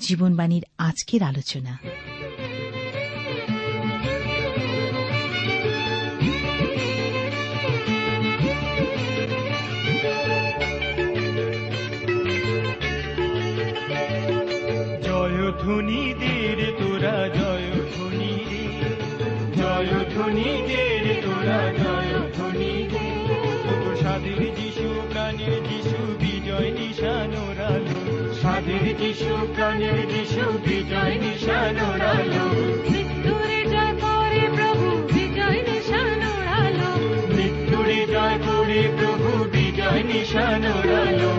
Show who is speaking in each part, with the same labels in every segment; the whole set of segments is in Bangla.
Speaker 1: জীবনবাণীর আজকের আলোচনা।
Speaker 2: জয়ধ্বনি দের তোরা জয়ধ্বনি রে জয়ধ্বনি দের তোরা যিশু প্রাণের যিশু বিজয় নিশান ওরালো
Speaker 3: মৃত্যুরে জয় করে প্রভু বিজয় নিশান ওড়ালো
Speaker 2: মৃত্যুরে জয় করে প্রভু বিজয় নিশান ওরালো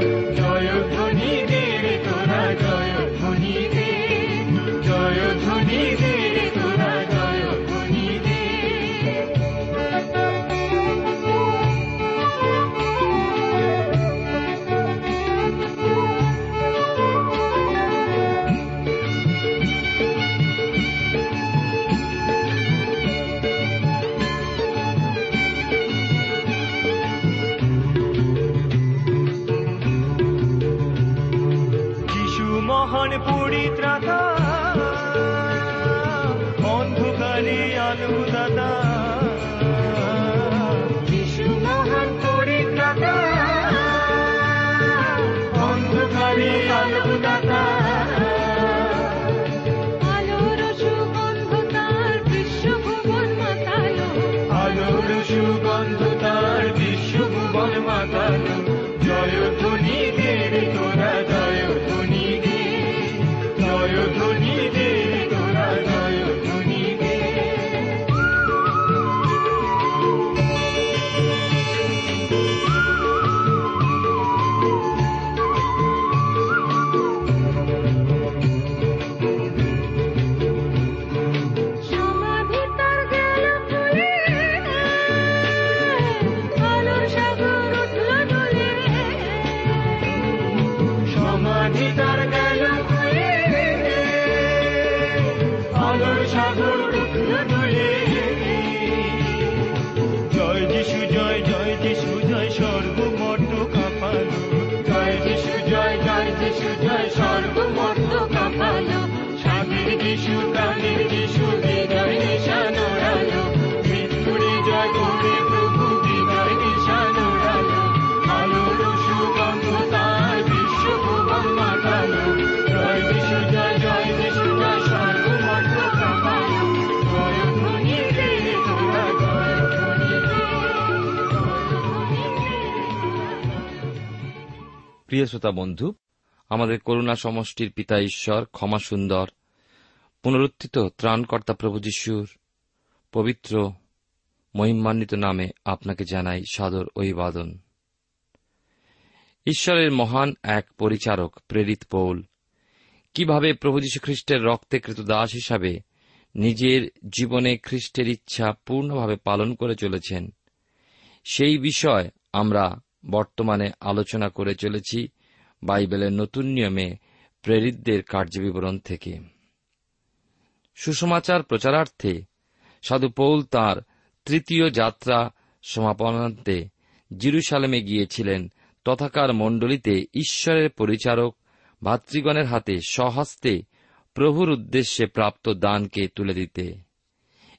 Speaker 4: প্রিয় শ্রোতা বন্ধু, আমাদের করুণা সমষ্টির পিতা ঈশ্বর, ক্ষমা সুন্দর, পুনরুত্থিত ত্রাণকর্তা প্রভু যিশুর পবিত্র, মহিমান্বিত নামে আপনাকে জানাই সাদর অভিবাদন। ঈশ্বরের মহান এক পরিচারক, প্রেরিত পৌল, কীভাবে প্রভু যীশু খ্রিস্টের রক্তে কৃত দাস হিসাবে নিজের জীবনে খ্রিস্টের ইচ্ছা পূর্ণভাবে পালন করে চলেছেন, সেই বিষয় আমরা বর্তমানে আলোচনা করে চলেছি বাইবেলের নতুন নিয়মে প্রেরিতদের কার্যবিবরণ থেকে। সুসমাচার প্রচারার্থে সাধু পৌল তাঁর তৃতীয় যাত্রা সমাপনান্তে জিরুসালেমে গিয়েছিলেন। তথাকার মণ্ডলীতে ঈশ্বরের পরিচারক ভাতৃগণের হাতে স্বহস্তে প্রভুর উদ্দেশ্যে প্রাপ্ত দানকে তুলে দিতে।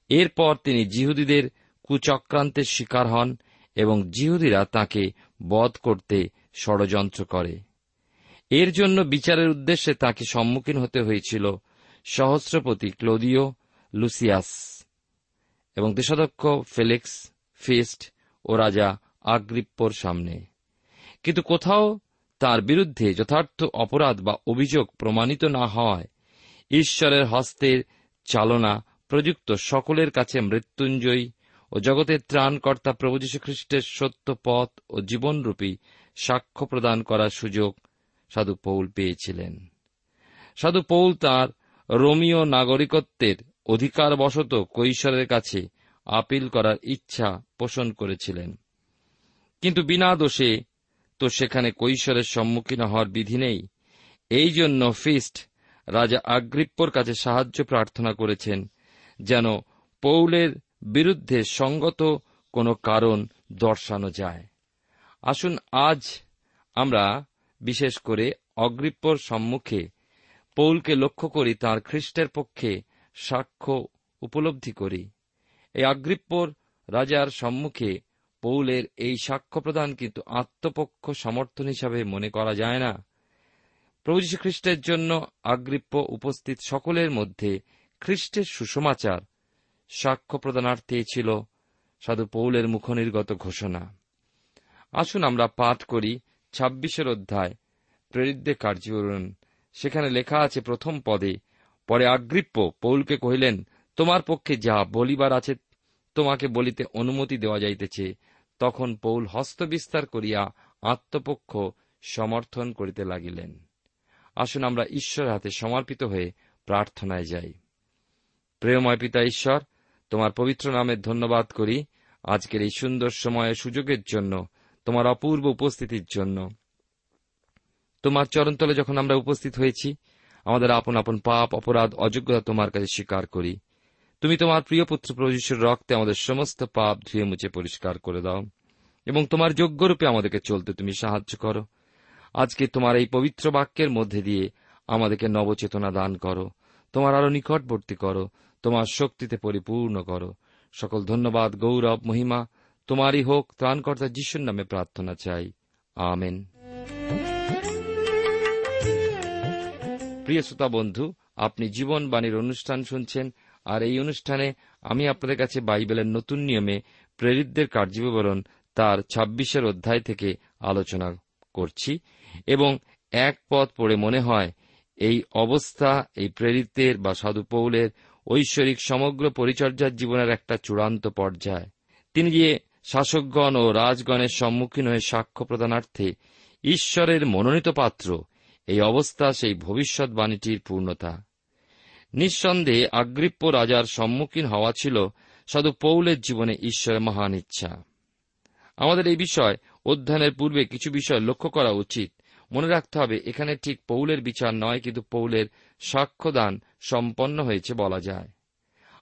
Speaker 4: এরপর তিনি জিহুদীদের কুচক্রান্তের শিকার হন এবং জিহুদিরা তাকে বধ করতে ষড়যন্ত্র করে। এর জন্য বিচারের উদ্দেশ্যে তাকে সম্মুখীন হতে হয়েছিল সহস্রপতি ক্লোদিও লুসিয়াস এবং দেশাধ্যক্ষ ফেলিক্স ফিস্ট ও রাজা আগ্রিপ্পোর সামনে। কিন্তু কোথাও তার বিরুদ্ধে যথার্থ অপরাধ বা অভিযোগ প্রমাণিত না হওয়ায় ঈশ্বরের হস্তের চালনা প্রযুক্ত সকলের কাছে মৃত্যুঞ্জয়ী ও জগতের ত্রাণকর্তা প্রভু যীশু খ্রিস্টের সত্য পথ ও জীবনরূপী সাক্ষ্য প্রদান করার সুযোগ সাধু পৌল পেয়েছিলেন। সাধু পৌল তাঁর রোমীয় নাগরিকত্বের অধিকারবশত কৈশোরের কাছে আপিল করার ইচ্ছা পোষণ করেছিলেন। কিন্তু বিনা দোষে তো সেখানে কৈশোরের সম্মুখীন হওয়ার বিধি নেই। এই জন্য ফিস্ট রাজা আগ্রিপ্পর কাছে সাহায্য প্রার্থনা করেছেন যেন পৌলের বিরুদ্ধে সঙ্গত কোনো কারণ দর্শানো যায়। আসুন আজ আমরা, বিশেষ করে অগ্রিপ্পর সম্মুখে, পৌলকে লক্ষ্য করি তার খ্রিস্টের পক্ষে সাক্ষ্য উপলব্ধি করি। এই আগ্রিপ্পর রাজার সম্মুখে পৌলের এই সাক্ষ্য প্রদান কিন্তু আত্মপক্ষ সমর্থন হিসাবে মনে করা যায় না। প্রভু খ্রিস্টের জন্য আগ্রিপ্প উপস্থিত সকলের মধ্যে খ্রিস্টের সুসমাচার সাক্ষ্য প্রদানার্থে ছিল সাধু পৌলের মুখনির্গত ঘোষণা। আসুন আমরা পাঠ করি ছাব্বিশের অধ্যায় প্রেরিতদের কার্যবরণ সেখানে লেখা আছে প্রথম পদে, পরে আগ্রিপ্প পৌলকে কহিলেন, তোমার পক্ষে যা বলিবার আছে তোমাকে বলিতে অনুমতি দেওয়া যাইতেছে। তখন পৌল হস্তবিস্তার করিয়া আত্মপক্ষ সমর্থন করিতে লাগিলেন। আসুন আমরা ঈশ্বর হাতে সমর্পিত হয়ে প্রার্থনায় যাই। প্রেমময় পিতা ঈশ্বর তোমার পবিত্র নামের ধন্যবাদ করি আজকের এই সুন্দর সময়ে সুযোগের জন্য, তোমার অপূর্ব উপস্থিতির জন্য। তোমার চরণতলে যখন আমরা উপস্থিত হয়েছি, আমাদের আপন আপন পাপ, অপরাধ, অযোগ্যতা তোমার কাছে স্বীকার করি। তুমি তোমার প্রিয় পুত্র প্রভুষের রক্তে আমাদের সমস্ত পাপ ধুয়ে মুছে পরিষ্কার করে দাও এবং তোমার যোগ্যরূপে আমাদেরকে চলতে তুমি সাহায্য করো। আজকে তোমার এই পবিত্র বাক্যের মধ্যে দিয়ে আমাদেরকে নবচেতনা দান করো, তোমার আরও নিকটবর্তী করো তোমার শক্তিতে পরিপূর্ণ করো। সকল ধন্যবাদ, গৌরব, মহিমা। তোমারই হোক, ত্রাণকর্তা যিশুর নামে প্রার্থনা চাই। আমেন। প্রিয় শ্রোতা বন্ধু, আপনি জীবনবাণীর অনুষ্ঠান শুনছেন, আর এই অনুষ্ঠানে আমি আপনাদের কাছে বাইবেলের নতুন নিয়মে প্রেরিতদের কার্যবিবরণ তার ছাব্বিশের অধ্যায় থেকে আলোচনা করছি এবং এক পথ পড়ে মনে হয়, এই অবস্থা এই প্রেরিতের বা সাধু পৌলের ঐশ্বরিক সমগ্র পরিচর্যার জীবনের একটা চূড়ান্ত পর্যায়। তিনি গিয়ে শাসকগণ ও রাজগণের সম্মুখীন হয়ে সাক্ষ্য প্রদানার্থে ঈশ্বরের মনোনীত পাত্র, এই অবস্থা সেই ভবিষ্যৎবাণীটির পূর্ণতা। নিঃসন্দেহে আগ্রিপ্য রাজার সম্মুখীন হওয়া ছিল সাধু পৌলের জীবনে ঈশ্বরের মহান ইচ্ছা। আমাদের এই বিষয় অধ্যয়নের পূর্বে কিছু বিষয় লক্ষ্য করা উচিত। মনে রাখতে হবে, এখানে ঠিক পৌলের বিচার নয়, কিন্তু পৌলের সাক্ষ্যদান সম্পন্ন হয়েছে বলা যায়।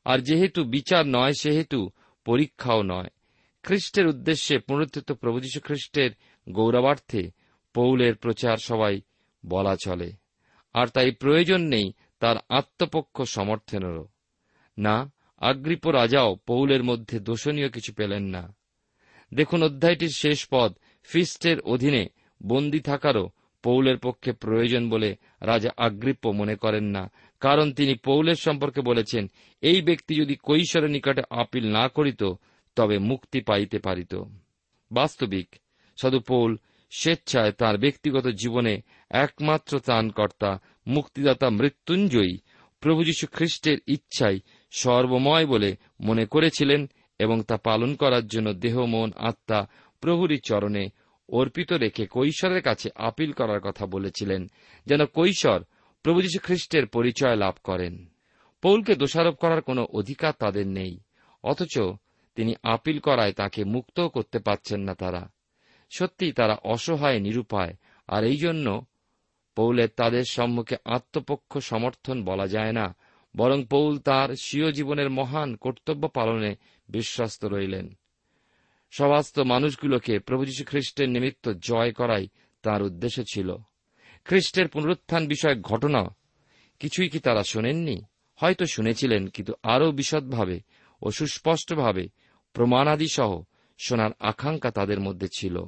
Speaker 4: আর যেহেতু বিচার নয়, সেহেতু পরীক্ষাও নয়। খ্রিস্টের উদ্দেশ্যে পুনরুত্থিত প্রভু যীশু খ্রিস্টের গৌরবার্থে পৌলের প্রচার সবাই বলা চলে। আর তাই প্রয়োজন নেই তার আত্মপক্ষ সমর্থনেরও। না, আগ্রিপ রাজাও পৌলের মধ্যে দোষণীয় কিছু পেলেন না। দেখুন অধ্যায়টির শেষ পদ ফিস্টের অধীনে বন্দী থাকারও পৌলের পক্ষে প্রয়োজন বলে রাজা আগ্রিপ্য মনে করেন না। কারণ তিনি পৌলের সম্পর্কে বলেছেন, এই ব্যক্তি যদি কৈশোরের নিকটে আপিল না করিত, তবে মুক্তি পাইতে পারিত। বাস্তবিক, সাধু পৌল স্বেচ্ছায় তার ব্যক্তিগত জীবনে একমাত্র ত্রাণকর্তা, মুক্তিদাতা মৃত্যুঞ্জয়ী, প্রভু যীশু খ্রিস্টের ইচ্ছাই সর্বময় বলে মনে করেছিলেন এবং তা পালন করার জন্য দেহ, মন, আত্মা প্রভুরই চরণে অর্পিত রেখে কৈশোরের কাছে আপিল করার কথা বলেছিলেন, যেন কৈশোর প্রভু যীশু খ্রিস্টের পরিচয় লাভ করেন। পৌলকে দোষারোপ করার কোনো অধিকার তাদের নেই, অথচ তিনি আপিল করায় তাকে মুক্তও করতে পারছেন না তারা। সত্যি তারা অসহায়, নিরুপায়, আর এই জন্য পৌলের তাদের সম্মুখে আত্মপক্ষ সমর্থন বলা যায় না, বরং পৌল তার স্বীয় জীবনের মহান কর্তব্য পালনে বিশ্বস্ত রইলেন। সবাস্ত মানুষগুলোকে প্রভু যীশু খ্রিস্টের নিমিত্ত জয় করাই তার উদ্দেশ্য ছিল। খ্রিস্টের পুনরুত্থান বিষয়ক ঘটনা কিছুই কি তারা শোনেননি? হয়তো শুনেছিলেন, কিন্তু আরও বিশদভাবে ও সুস্পষ্টভাবে প্রমাণাদি সহ শোনার আকাঙ্ক্ষা তাদের মধ্যে ছিল।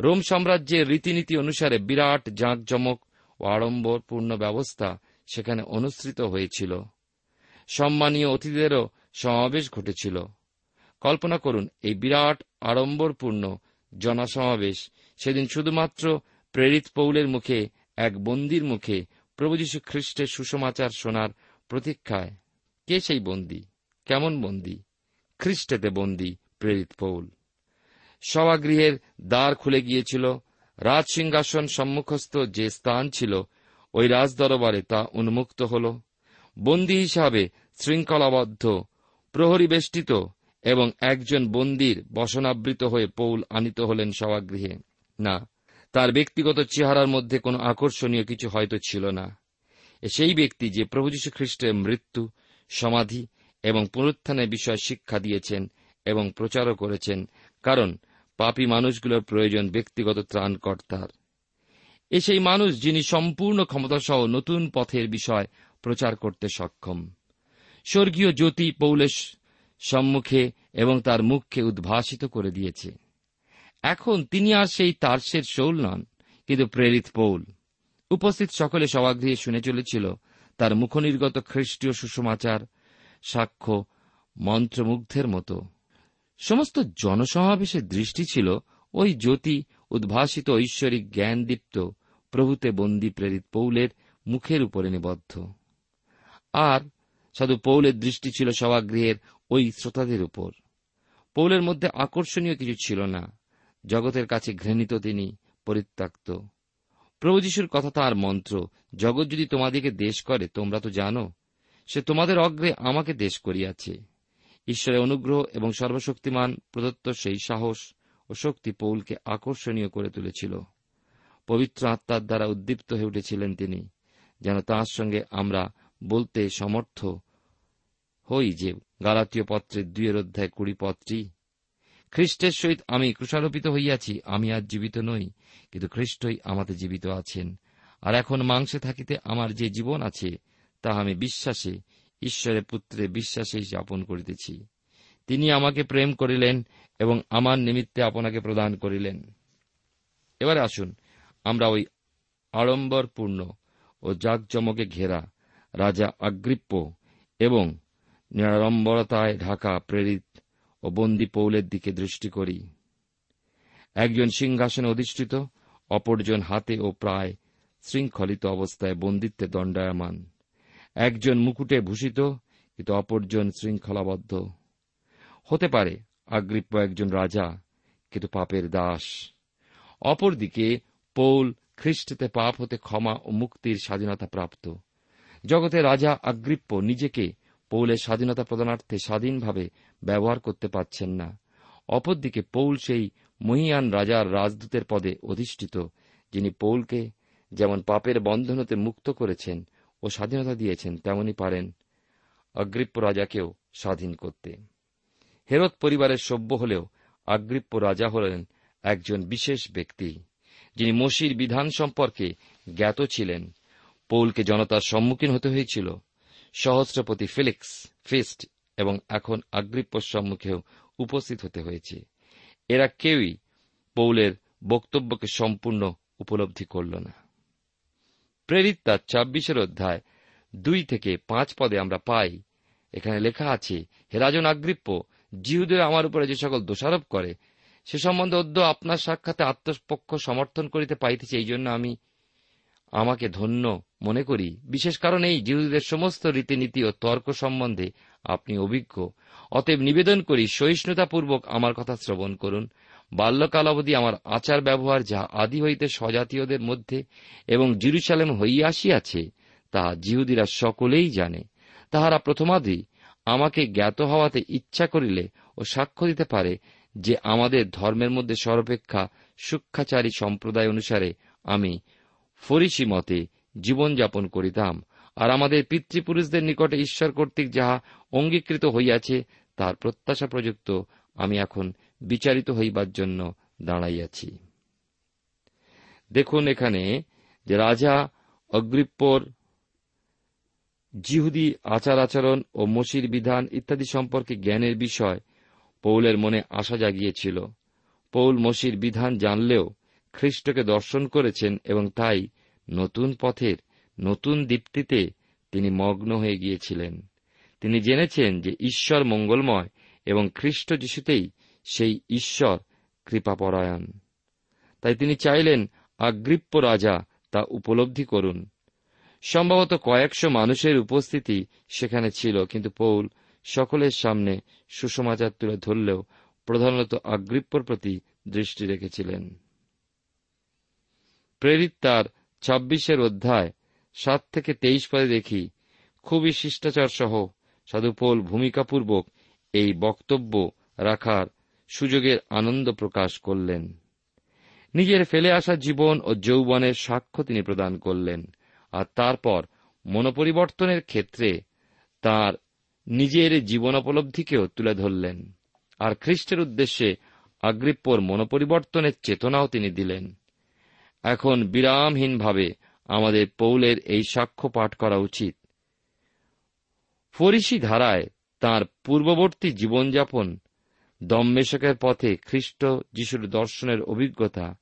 Speaker 4: রোম সাম্রাজ্যের রীতিনীতি অনুসারে বিরাট জাঁকজমক ও আড়ম্বরপূর্ণ ব্যবস্থা সেখানে অনুসৃত হয়েছিল। সম্মানীয় অতিথিদেরও সমাবেশ ঘটেছিল। কল্পনা করুন, এই বিরাট আড়ম্বরপূর্ণ জনসমাবেশ সেদিন শুধুমাত্র প্রেরিত পৌলের মুখে, এক বন্দির মুখে, প্রভু যীশু খ্রিস্টের সুসমাচার শোনার প্রতীক্ষায়। কে সেই বন্দী? কেমন বন্দী? খ্রিস্টেতে বন্দী প্রেরিত পৌল। সভাগৃহের দ্বার খুলে গিয়েছিল, রাজসিংহাসন সম্মুখস্থ যে স্থান ছিল, ওই রাজদরবারে তা উন্মুক্ত হল। বন্দী হিসাবে শৃঙ্খলাবদ্ধ, প্রহরী বেষ্টিত এবং একজন বন্দির বসনাবৃত হয়ে পৌল আনিত হলেন সভাগৃহে। না, তার ব্যক্তিগত চেহারার মধ্যে কোনো আকর্ষণীয় কিছু হয়তো ছিল না। সেই ব্যক্তি যে প্রভু যীশু খ্রিস্টের মৃত্যু, সমাধি এবং পুনরুত্থানের বিষয়ে শিক্ষা দিয়েছেন এবং প্রচারও করেছেন, কারণ পাপী মানুষগুলোর প্রয়োজন ব্যক্তিগত ত্রাণকর্তার। এ সেই মানুষ যিনি সম্পূর্ণ ক্ষমতাসহ নতুন পথের বিষয় প্রচার করতে সক্ষম। স্বর্গীয় জ্যোতি পৌলেশ সম্মুখে এবং তার মুখকে উদ্ভাসিত করে দিয়েছে। এখন তিনি আর সেই তার্সের শৌল নন, কিন্তু প্রেরিত পৌল। উপস্থিত সকলে সভাগৃহে শুনে চলেছিল তার মুখনির্গত খ্রিস্টীয় সুসমাচার, সাক্ষ্য, মন্ত্রমুগ্ধের মতো। সমস্ত জনসমাবেশের দৃষ্টি ছিল ওই জ্যোতি উদ্ভাসিত ঐশ্বরিক জ্ঞানদীপ্ত, প্রভুতে বন্দী প্রেরিত পৌলের মুখের উপরে নিবদ্ধ। আর সাধু পৌলের দৃষ্টি ছিল সভাগৃহের ওই শ্রোতাদের উপর। পৌলের মধ্যে আকর্ষণীয় কিছু ছিল না। জগতের কাছে ঘৃণিত তিনি, পরিত্যক্ত। প্রভু যিশুর কথা তার মন্ত্র, জগৎ যদি তোমাদিকে দেশ করে, তোমরা তো জানো, সে তোমাদের অগ্রে আমাকে দেশ করিয়াছে। ঈশ্বরের অনুগ্রহ এবং সর্বশক্তিমান প্রদত্ত সেই সাহস ও শক্তি পৌলকে আকর্ষণীয় করে তুলেছিল। পবিত্র আত্মার দ্বারা উদ্দীপ্ত হয়ে উঠেছিলেন তিনি, যেন তাঁর সঙ্গে আমরা বলতে সমর্থ হই যে গালাতীয় পত্রের দুইয়ের অধ্যায় কুড়ি পত্রী খ্রিস্টের সহিত আমি ক্রুষারোপিত হইয়াছি, আমি আর জীবিত নই, কিন্তু খ্রিস্টই আমাতে জীবিত আছেন। আর এখন মাংসে থাকিতে আমার যে জীবন আছে তা আমি বিশ্বাসে, ঈশ্বরের পুত্রে বিশ্বাসেই যাপন করিতেছি। তিনি আমাকে প্রেম করিলেন এবং আমার নিমিত্তে আপনাকে প্রদান করিলেন। এবারে আসুন, আমরা ওই আড়ম্বরপূর্ণ ও জাকজমকে ঘেরা রাজা আগ্রিপ্য এবং নিরাড়ম্বরতায় ঢাকা প্রেরিত ও বন্দী পৌলের দিকে দৃষ্টি করি। একজন সিংহাসনে অধিষ্ঠিত, অপরজন হাতে ও প্রায় শৃঙ্খলিত অবস্থায় বন্দিত্বে দণ্ডায়মান। একজন মুকুটে ভূষিত, কিন্তু অপরজন শৃঙ্খলাবদ্ধ। হতে পারে আগ্রিপ্য একজন রাজা, কিন্তু পাপের দাস। অপরদিকে পৌল খ্রিস্টতে পাপ হতে ক্ষমা ও মুক্তির স্বাধীনতা প্রাপ্ত। জগতে রাজা আগ্রিপ্য নিজেকে পৌলের স্বাধীনতা প্রদানার্থে স্বাধীনভাবে ব্যবহার করতে পারছেন না। অপরদিকে পৌল সেই মহিয়ান রাজার রাজদূতের পদে অধিষ্ঠিত, যিনি পৌলকে যেমন পাপের বন্ধন হতে মুক্ত করেছেন ও স্বাধীনতা দিয়েছেন, তেমনি পারেন অগ্রিপ্য রাজাকেও স্বাধীন করতে। হেরত পরিবারের সভ্য হলেও আগ্রিপ্য রাজা হলেন একজন বিশেষ ব্যক্তি, যিনি মসির বিধান সম্পর্কে জ্ঞাত ছিলেন। পৌলকে জনতার সম্মুখীন হতে হয়েছিল। সহস্রপতি ফিলিক্স, ফিস্ট এবং এখন আগ্রিপ্যর সম্মুখেও উপস্থিত হতে হয়েছে। এরা কেউই পৌলের বক্তব্যকে সম্পূর্ণ উপলব্ধি করল না। প্রেরিত তার ছাব্বিশের অধ্যায় দুই থেকে পাঁচ পদে আমরা পাই, এখানে লেখা আছে হেরাজন আগ্রিপ্য জিহুদের আমার উপরে যে সকল দোষারোপ করে, সে সম্বন্ধে অদ্য আপনার সাক্ষাতে আত্মপক্ষ সমর্থন করিতে পাইতেছে, এই জন্য আমি আমাকে ধন্য মনে করি, বিশেষ কারণ এই জিহুদের সমস্ত রীতিনীতি ও তর্ক সম্বন্ধে আপনি অভিজ্ঞ। অতএব নিবেদন করি, সহিষ্ণুতাপূর্বক আমার কথা শ্রবণ করুন। বাল্যকাল অবধি আমার আচার ব্যবহার যা আদি হইতে স্বজাতীয়দের মধ্যে এবং জিরুসালেম হইয়া আসিয়াছে তাহা জিহুদিরা সকলেই জানে। তাহারা প্রথমাদি আমাকে জ্ঞাত হওয়াতে ইচ্ছা করিলে ও সাক্ষ্য দিতে পারে যে আমাদের ধর্মের মধ্যে সর্বাপেক্ষা সূক্ষাচারী সম্প্রদায় অনুসারে আমি ফরিসি মতে জীবনযাপন করিতাম, আর আমাদের পিতৃপুরুষদের নিকটে ঈশ্বর কর্তৃক যাহা অঙ্গীকৃত হইয়াছে, তার প্রত্যাশা প্রযুক্ত আমি এখন বিচারিত হইবার জন্য দাঁড়াইয়াছি। দেখুন এখানে যে রাজা অগ্রিপ্পর জিহুদি আচার আচরণ ও মসির বিধান ইত্যাদি সম্পর্কে জ্ঞানের বিষয় পৌলের মনে আশা জাগিয়েছিল। পৌল মসির বিধান জানলেও খ্রিস্টকে দর্শন করেছেন এবং তাই নতুন পথের, নতুন দীপ্তিতে তিনি মগ্ন হয়ে গিয়েছিলেন। তিনি জেনেছেন যে ঈশ্বর মঙ্গলময় এবং খ্রিস্ট যিশুতেই সেই ঈশ্বর কৃপাপরায়ণ। তাই তিনি চাইলেন আগ্রিপ্য রাজা তা উপলব্ধি করুন। সম্ভবত কয়েকশো মানুষের উপস্থিতি সেখানে ছিল, কিন্তু পৌল সকলের সামনে সুসমাচার তুলে ধরলেও প্রধানত আগ্রিপ্যর প্রতি দৃষ্টি রেখেছিলেন। প্রেরিত তার ছাব্বিশের অধ্যায়, সাত থেকে তেইশ পদে দেখি, খুবই শিষ্টাচার সহ সাধুপোল ভূমিকাপূর্বক এই বক্তব্য রাখার সুযোগের আনন্দ প্রকাশ করলেন। নিজের ফেলে আসা জীবন ও যৌবনের সাক্ষ্য তিনি প্রদান করলেন, আর তারপর মনোপরিবর্তনের ক্ষেত্রে তার নিজের জীবন উপলব্ধিকেও তুলে ধরলেন, আর খ্রিস্টের উদ্দেশ্যে আগ্রিপ্পর মনোপরিবর্তনের চেতনাও তিনি দিলেন। এখন বিরামহীনভাবে আমাদের পৌলের এই সাক্ষ্য পাঠ করা উচিত। ফরিসি ধারায় তার পূর্ববর্তী জীবনযাপন, দম্মেশকের পথে খ্রিস্ট যিশুর দর্শনের অভিজ্ঞতা,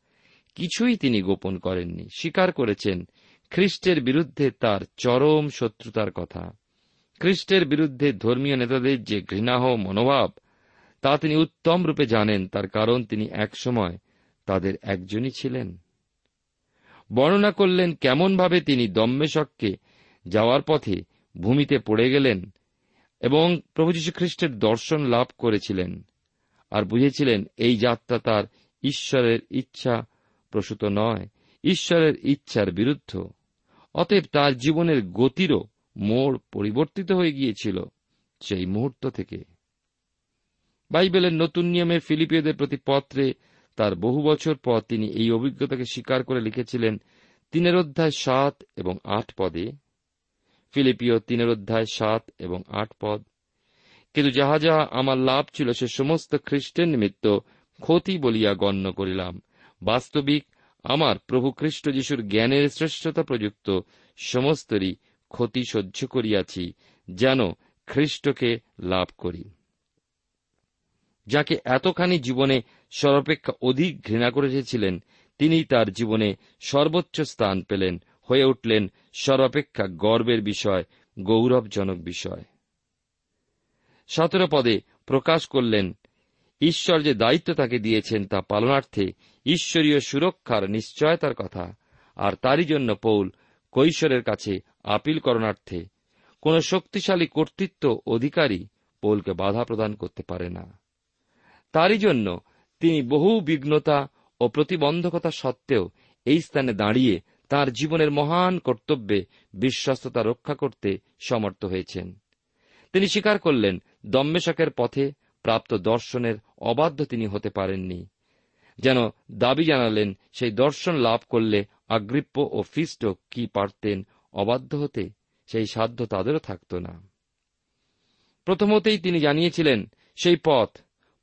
Speaker 4: কিছুই তিনি গোপন করেননি। স্বীকার করেছেন, খ্রিস্টের বিরুদ্ধে তার চরম শত্রুতার কথা। খ্রিস্টের বিরুদ্ধে ধর্মীয় নেতাদের যে ঘৃণাহ, মনোভাব, তা তিনি উত্তম রূপে জানেন, তার কারণ তিনি একসময় তাদের একজনই ছিলেন। বর্ণনা করলেন কেমনভাবে তিনি দম্মেশককে যাওয়ার পথে ভূমিতে পড়ে গেলেন এবং প্রভু খ্রিস্টের দর্শন লাভ করেছিলেন আর বুঝেছিলেন এই যাত্রা তার ঈশ্বরের ইচ্ছা প্রসূত নয়, ঈশ্বরের ইচ্ছার বিরুদ্ধ। অতএব তার জীবনের গতিরও মোড় পরিবর্তিত হয়ে গিয়েছিল সেই মুহূর্ত থেকে। বাইবেলের নতুন নিয়মে ফিলিপিয়দের প্রতি পত্রে তার বহু বছর পর তিনি এই অভিজ্ঞতাকে স্বীকার করে লিখেছিলেন তিনের অধ্যায় সাত এবং আট পদে ফিলিপিও তিনের অধ্যায় সাত এবং আট পদ। কিন্তু যাহা যাহা আমার লাভ ছিল সে সমস্ত খ্রিস্টের নিমিত্ত ক্ষতি বলিয়া গণ্য করিলাম। বাস্তবিক আমার প্রভু খ্রিস্ট যিশুর জ্ঞানের শ্রেষ্ঠতা প্রযুক্ত সমস্তরই ক্ষতি সহ্য করিয়াছি, যেন খ্রিস্টকে লাভ করি। যাকে এতখানি জীবনে সর্বাপেক্ষা অধিক ঘৃণা করেছিলেন তিনি তার জীবনে সর্বোচ্চ স্থান পেলেন, হয়ে উঠলেন সর্বাপেক্ষা গর্বের বিষয়, গৌরবজনক বিষয়। সতেরো পদে প্রকাশ করলেন, ঈশ্বর যে দায়িত্ব তাকে দিয়েছেন তা পালনার্থে ঈশ্বরীয় সুরক্ষার নিশ্চয়তার কথা, আর তারই জন্য পৌল কৈশোরের কাছে আপিল করণার্থে কোন শক্তিশালী কর্তৃত্ব অধিকারী পৌলকে বাধা প্রদান করতে পারে না। তারই জন্য তিনি বহু বিঘ্নতা ও প্রতিবন্ধকতা সত্ত্বেও এই স্থানে দাঁড়িয়ে তার জীবনের মহান কর্তব্যে বিশ্বস্ততা রক্ষা করতে সমর্থ হয়েছেন। তিনি স্বীকার করলেন দম্মেশকের পথে প্রাপ্ত দর্শনের অবাধ্য তিনি হতে পারেননি। যেন দাবি জানালেন, সেই দর্শন লাভ করলে আগ্রিপ্য ও ফিস্ট কি পারতেন অবাধ্য হতে, সেই সাধ্য তাদেরও থাকত না। প্রথমতেই তিনি জানিয়েছিলেন, সেই পথ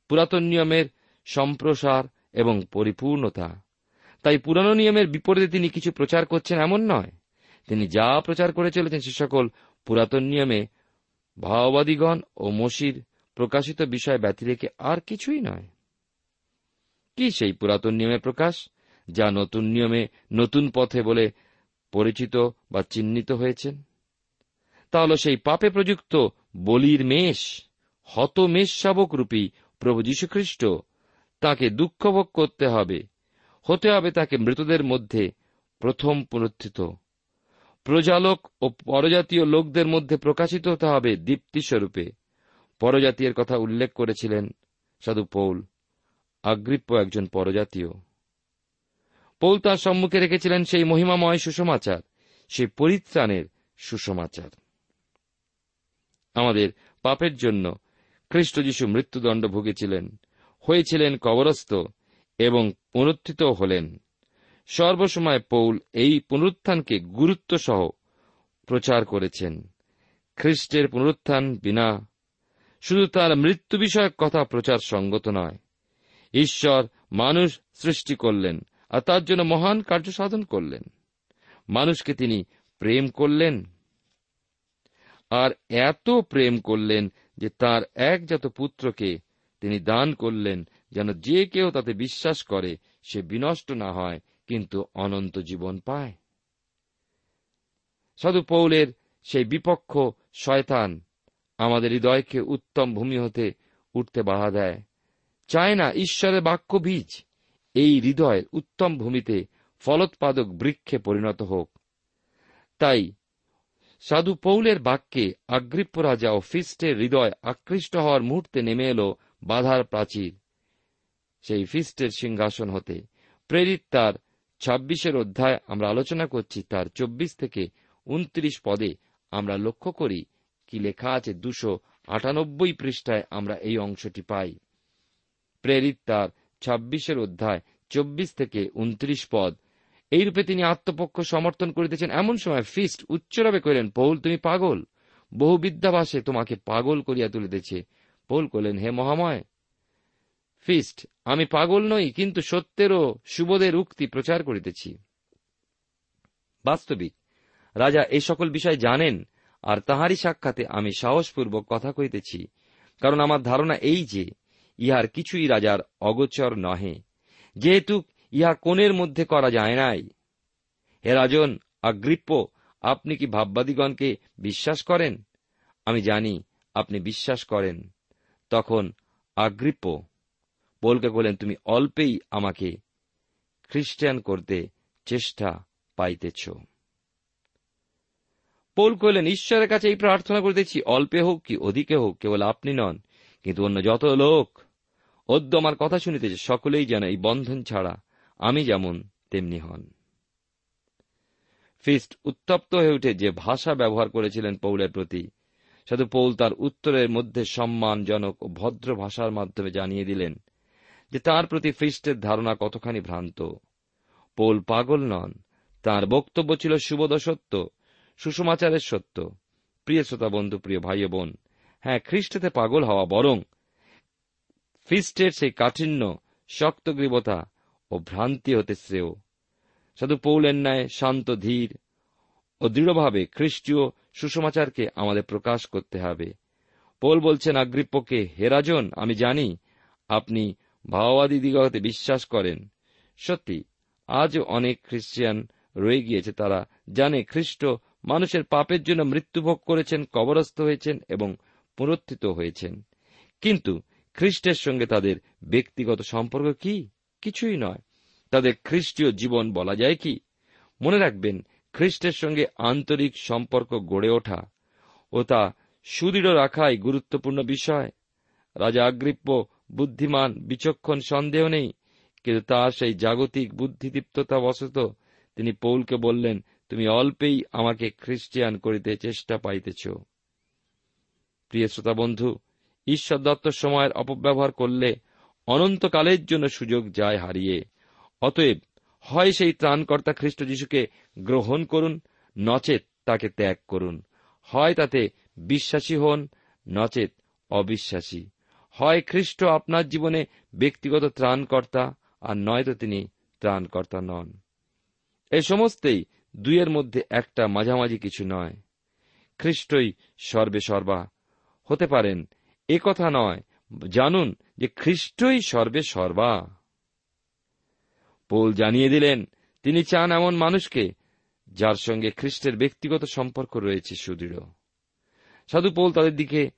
Speaker 4: পুরাতন নিয়মের সম্প্রসার এবং পরিপূর্ণতা। তাই পুরানো নিয়মের বিপরীতে তিনি কিছু প্রচার করছেন এমন নয়। তিনি যা প্রচার করে চলেছেন সে সকল পুরাতন নিয়মে ভাওবাদীগণ ও মসির প্রকাশিত বিষয় ব্যতি রেখে আর কিছুই নয়। কি সেই পুরাতন নিয়মের প্রকাশ, যা নতুন নিয়মে নতুন পথে বলে পরিচিত বা চিহ্নিত হয়েছেন? তা হল সেই পাপে প্রযুক্ত বলির মেষ হত মেষ শাবক রূপী প্রভু যীশুখ্রিস্ট তাকে দুঃখভোগ করতে হবে। হতে হবে তাকে মৃতদের মধ্যে প্রথম পুনরুত্থিত। প্রজালোক ও পরজাতীয় লোকদের মধ্যে প্রকাশিত হতে হবে দীপ্তিস্বরূপে পরজাতীয়ের কথা উল্লেখ করেছিলেন সাধু পৌল। আগ্রিপ্য একজন পরজাতীয়। পৌল তার সম্মুখে রেখেছিলেন সেই মহিমাময় সুসমাচার, সেই পরিত্রাণের সুসমাচার। আমাদের পাপের জন্য খ্রিস্ট যীশু মৃত্যুদণ্ড ভুগেছিলেন। হয়েছিলেন কবরস্থ এবং পুনরুত্থিত হলেন। সর্বসময় পৌল এই পুনরুত্থানকে গুরুত্ব সহ প্রচার করেছেন। খ্রিস্টের পুনরুত্থান বিনা শুধু তার মৃত্যু বিষয়ক কথা প্রচার সঙ্গত নয়। ঈশ্বর মানুষ সৃষ্টি করলেন আর তার জন্য মহান কার্য সাধন করলেন। মানুষকে তিনি প্রেম করলেন আর এত প্রেম করলেন যে তার একজাত পুত্রকে তিনি দান করলেন যেন যে কেউ তাতে বিশ্বাস করে, সে বিনষ্ট না হয়, কিন্তু অনন্ত জীবন পায়। সাধু পৌলের সেই বিপক্ষ শয়তান আমাদের হৃদয়কে উত্তম ভূমি হতে উঠতে বাধা দেয়। চায় না ঈশ্বরের বাক্য বীজ, এই হৃদয়ের উত্তম ভূমিতে ফলোৎপাদক বৃক্ষে পরিণত হোক। তাই সাধু পৌলের বাক্যে আগ্রিপ্য রাজা ও ফিস্টের হৃদয় আকৃষ্ট হওয়ার মুহূর্তে নেমে এলো বাধার প্রাচীর। সেই ফিস্টের সিংহাসন হতে প্রেরিত তার ছাব্বিশের অধ্যায় আমরা আলোচনা করছি, তার চব্বিশ থেকে উনত্রিশ পদে আমরা লক্ষ্য করি কি লেখা আছে। দুশো আটানব্বই পৃষ্ঠায় আমরা এই অংশটি পাই। প্রেরিত তার ছাব্বিশের অধ্যায় চব্বিশ থেকে উনত্রিশ পদ। এইরূপে তিনি আত্মপক্ষ সমর্থন করিতেছেন। এমন সময় ফিস্ট উচ্চরবে করিলেন পৌল, তুমি পাগল? বহু বিদ্যাবাসে তোমাকে পাগল করিয়া তুলিতেছে। পৌল কহিলেন হে মহাময়, ফিস্ট, আমি পাগল নই, কিন্তু সত্যেরও সুবোধের উক্তি প্রচার করিতেছি। বাস্তবিক, রাজা এই সকল বিষয় জানেন, আর তাহারই সাক্ষাতে আমি সাহসপূর্বক কথা কইতেছি, কারণ আমার ধারণা এই যে, ইহার কিছুই রাজার অগোচর নহে। যেহেতু ইহা কোণের মধ্যে করা যায় নাই। হে রাজন আগ্রিপ্য আপনি কি ভাববাদীগণকে বিশ্বাস করেন? আমি জানি আপনি বিশ্বাস করেন। তখন আগ্রিপ্য পোলকে বলেন তুমি অল্পেই আমাকে খ্রিস্টান করতে চেষ্টা পাইতেছ। পোল কহিলেন, ঈশ্বরের কাছে এই প্রার্থনা করিতেছি, অল্পে হোক কি অধিকে হোক, কেবল আপনি নন, কিন্তু অন্য যত লোক অদ্য আমার কথা শুনিতেছে, সকলেই যেন এই বন্ধন ছাড়া আমি যেমন তেমনি হন। ফিস্ট উত্তপ্ত হয়ে উঠে যে ভাষা ব্যবহার করেছিলেন পৌলের প্রতি সাধু পৌল তার উত্তরের মধ্যে সম্মানজনক ও ভদ্র ভাষার মাধ্যমে জানিয়ে দিলেন যে তার প্রতি ফিস্টের ধারণা কতখানি ভ্রান্ত। পৌল পাগল নন। তার বক্তব্য ছিল সুবোধ সত্য, সুষমাচারের সত্য। প্রিয় শ্রোতা বন্ধু, প্রিয় ভাই বোন হ্যাঁ খ্রিস্টতে পাগল হওয়া বরং ফিস্টের সেই কাঠিন্য, শক্তগ্রীবতা ও ভ্রান্তি হতে শ্রেয়। সাধু পৌলের ন্যায় শান্ত ধীর ও দৃঢ়ভাবে খ্রিস্টীয় সুষমাচারকে আমাদের প্রকাশ করতে হবে। পোল বলছেন আগ্রিপ্যকে হেরাজন আমি জানি আপনি ভাওবাদী দিগতে বিশ্বাস করেন। সত্যি, আজও অনেক খ্রিস্টিয়ান রয়ে গিয়েছে, তারা জানে খ্রিস্ট মানুষের পাপের জন্য মৃত্যুভোগ করেছেন, কবরস্থ হয়েছেন এবং পুনরুত্থিত হয়েছেন। কিন্তু খ্রিস্টের সঙ্গে তাদের ব্যক্তিগত সম্পর্ক কি? কিছুই নয়। তাদের খ্রিস্টীয় জীবন বলা যায় কি? মনে রাখবেন খ্রিস্টের সঙ্গে আন্তরিক সম্পর্ক গড়ে ওঠা ও তা সুদৃঢ় রাখাই গুরুত্বপূর্ণ বিষয়। রাজা আগ্রিপ্য বুদ্ধিমান, বিচক্ষণ, সন্দেহ নেই, কিন্তু তার সেই জাগতিক বুদ্ধিদীপ্ততা বশত তিনি পৌলকে বললেন, তুমি অল্পেই আমাকে খ্রিস্টিয়ান করিতে চেষ্টা পাইতেছ। প্রিয় শ্রোতা বন্ধু, ঈশ্বর দত্ত সময়ের অপব্যবহার করলে অনন্তকালের জন্য সুযোগ যায় হারিয়ে। অতএব হয় সেই ত্রাণকর্তা খ্রিস্ট যিশুকে গ্রহণ করুন, নচেত তাকে ত্যাগ করুন। হয় তাতে বিশ্বাসী হন, নচেত অবিশ্বাসী। হয় খ্রিস্ট আপনার জীবনে ব্যক্তিগত ত্রাণকর্তা, আর নয়তো তিনি ত্রাণকর্তা নন। এ সমস্তই দুইয়ের মধ্যে একটা মাঝামাঝি কিছু নয়। খ্রিস্টই সর্বে সর্বা। হতে পারেন, এ কথা নয়, জানুন যে খ্রিস্টই সর্বে সর্বা। পৌল জানিয়ে দিলেন, তিনি চান এমন মানুষকে যার সঙ্গে খ্রিস্টের ব্যক্তিগত সম্পর্ক রয়েছে সুদৃঢ়। সাধু পোল তাদের দিকে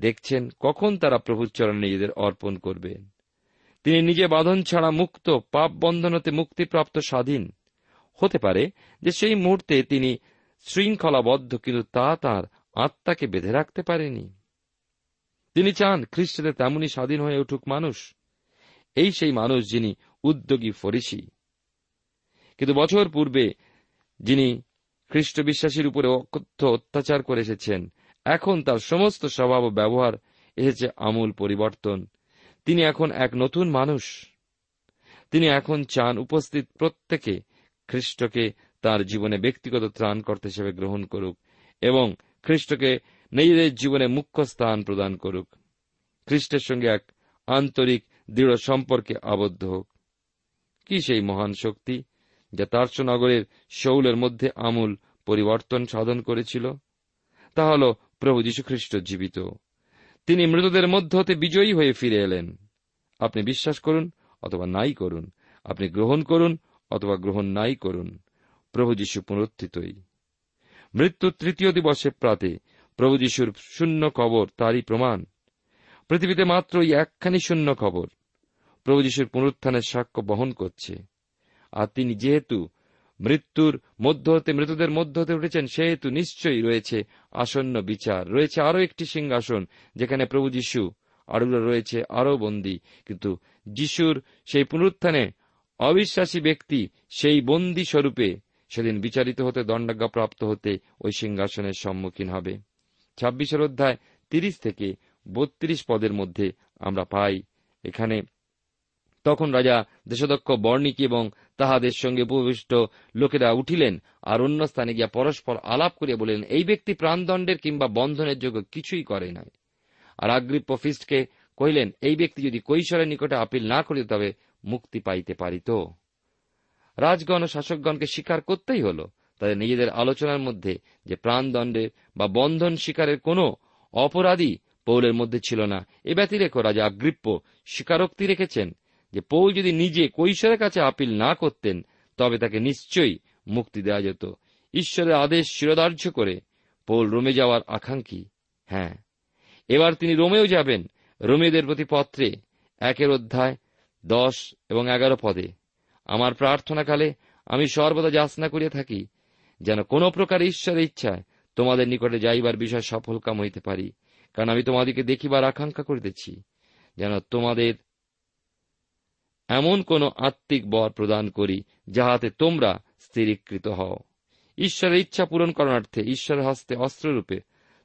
Speaker 4: দেখছেন, কখন তারা প্রভুর চরণে নিজেদের অর্পণ করবেন তিনি নিজে বাঁধন ছাড়া মুক্ত, পাপ বন্ধন হতে মুক্তিপ্রাপ্ত স্বাধীন। হতে পারে যে সেই মুহূর্তে তিনি শৃঙ্খলাবদ্ধ, কিন্তু তা তার আত্মাকে বেঁধে রাখতে পারেনি। তিনি চান খ্রিস্টতে তেমনই স্বাধীন হয়ে উঠুক মানুষ। এই সেই মানুষ যিনি উদ্যোগী ফরিসি। কিন্তু বছর পূর্বে যিনি খ্রিস্ট বিশ্বাসীর উপরে অকথ্য অত্যাচার করে এসেছেন, এখন তার সমস্ত স্বভাব ও ব্যবহার এসেছে আমূল পরিবর্তন। তিনি এখন এক নতুন মানুষ। তিনি এখন চান উপস্থিত প্রত্যেকে খ্রিস্টকে তার জীবনে ব্যক্তিগত ত্রাণকর্তা হিসেবে গ্রহণ করুক এবং খ্রিস্টকে নিজেদের জীবনে মুখ্য স্থান প্রদান করুক। খ্রিস্টের সঙ্গে এক আন্তরিক, দৃঢ় সম্পর্কে আবদ্ধ হোক। কি সেই মহান শক্তি যা তার্সনগরের শৌলের মধ্যে আমূল পরিবর্তন সাধন করেছিল? তা হল প্রভু যীশুখ্রিস্ট জীবিত। তিনি মৃতদের মধ্য হতে বিজয়ী হয়ে ফিরে এলেন। আপনি বিশ্বাস করুন অথবা নাই করুন, আপনি গ্রহণ করুন অথবা গ্রহণ নাই করুন, প্রভু যীশু পুনরুত্থিতই। মৃত্যুর তৃতীয় দিবসে প্রাতে প্রভু যিশুর শূন্য কবর তারই প্রমাণ। পৃথিবীতে মাত্র একখানি শূন্য খবর প্রভু যিশুর পুনরুত্থানের সাক্ষ্য বহন করছে। আর তিনি যেহেতু মৃত্যুর মধ্য হতে, মৃতদের মধ্য হতে উঠেছেন, সেহেতু নিশ্চয়ই রয়েছে আসন্ন বিচার। রয়েছে আরও একটি সিংহাসন, যেখানে প্রভু যিশু আরুরা রয়েছে, আরও বন্দী। কিন্তু যিশুর সেই পুনরুত্থানে অবিশ্বাসী ব্যক্তি সেই বন্দী স্বরূপে সেদিন বিচারিত হতে, দণ্ডাজ্ঞা প্রাপ্ত হতে ওই সিংহাসনের সম্মুখীন হবে। ছাব্বিশের অধ্যায় তিরিশ থেকে বত্রিশ পদের মধ্যে আমরা পাই। এখানে তখন রাজা দেশদক্ষ বর্ণিক এবং তাহাদের সঙ্গে উপবিষ্ট লোকেরা উঠিলেন আর অন্য স্থানে গিয়া পরস্পর আলাপ করিয়া বলিলেন, এই ব্যক্তি প্রাণদণ্ডের কিংবা বন্ধনের যোগ্য কিছুই করে নাই। আর আগ্রিপ্প ফিস্টকে কহিলেন, এই ব্যক্তি যদি কৈশোরের নিকটে আপিল না করিত, তবে মুক্তি পাইতে পারিত। রাজগণ ও শাসকগণকে স্বীকার করতেই হল। তাদের নিজেদের আলোচনার মধ্যে যে প্রাণদণ্ডের বা বন্ধন শিকারের কোন অপরাধী পৌলের মধ্যে ছিল না। এ ব্যতিরেক রাজা আগ্রিপ্প স্বীকারোক্তি রেখেছেন। যে পৌল যদি নিজে কৈশোরের কাছে আপিল না করতেন, তবে তাকে নিশ্চয়ই মুক্তি দেওয়া যেত। ঈশ্বরের আদেশ শিরোধার্য করে পৌল রোমে যাওয়ার আকাঙ্ক্ষী। হ্যাঁ এবার তিনি রোমেও যাবেন, রোমেদের প্রতি পত্রে একের অধ্যায় দশ এবং এগারো পদে। আমার প্রার্থনাকালে আমি সর্বদা যাচনা করিয়া থাকি, যেন কোন প্রকার ঈশ্বরের ইচ্ছায় তোমাদের নিকটে যাইবার বিষয় সফল কাম হইতে পারি, কারণ আমি তোমাদিকে দেখিবার আকাঙ্ক্ষা করিতেছি, যেন তোমাদের এমন কোন আত্মিক বর প্রদান করি, যাহাতে তোমরা স্থিরীকৃত হও। ঈশ্বরের ইচ্ছা পূরণ করণার্থে ঈশ্বরের হস্তে অস্ত্ররূপে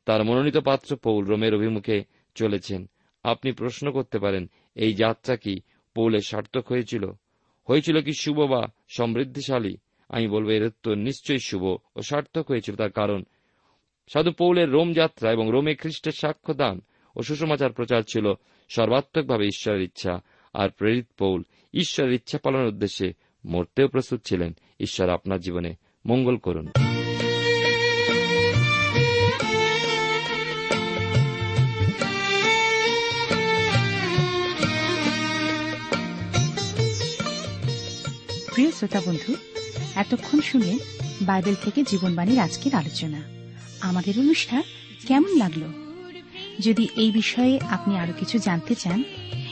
Speaker 4: তার মনোনীত পাত্র পৌল রোমের অভিমুখে চলেছেন। আপনি প্রশ্ন করতে পারেন, এই যাত্রা কি পৌলের সার্থক হয়েছিল? হয়েছিল কি শুভ বা সমৃদ্ধিশালী? আমি বলব, এর উত্তর নিশ্চয়ই শুভ ও সার্থক হয়েছিল তার কারণ। সাধু পৌলের রোম যাত্রা এবং রোমে খ্রিস্টের সাক্ষ্য দান ও সুষমাচার প্রচার ছিল সর্বাত্মকভাবে ঈশ্বরের ইচ্ছা আর প্রেরিত পৌল ঈশ্বরের ইচ্ছা পালনের উদ্দেশ্যে মরতেও প্রস্তুত ছিলেন। ঈশ্বর আপনার জীবনে মঙ্গল করুন।
Speaker 1: প্রিয় শ্রোতা বন্ধু, এতক্ষণ শুনে বাইবেল থেকে জীবনবাণীর আজকের আলোচনা। আমাদের অনুষ্ঠান কেমন লাগল? যদি এই বিষয়ে আপনি আরও কিছু জানতে চান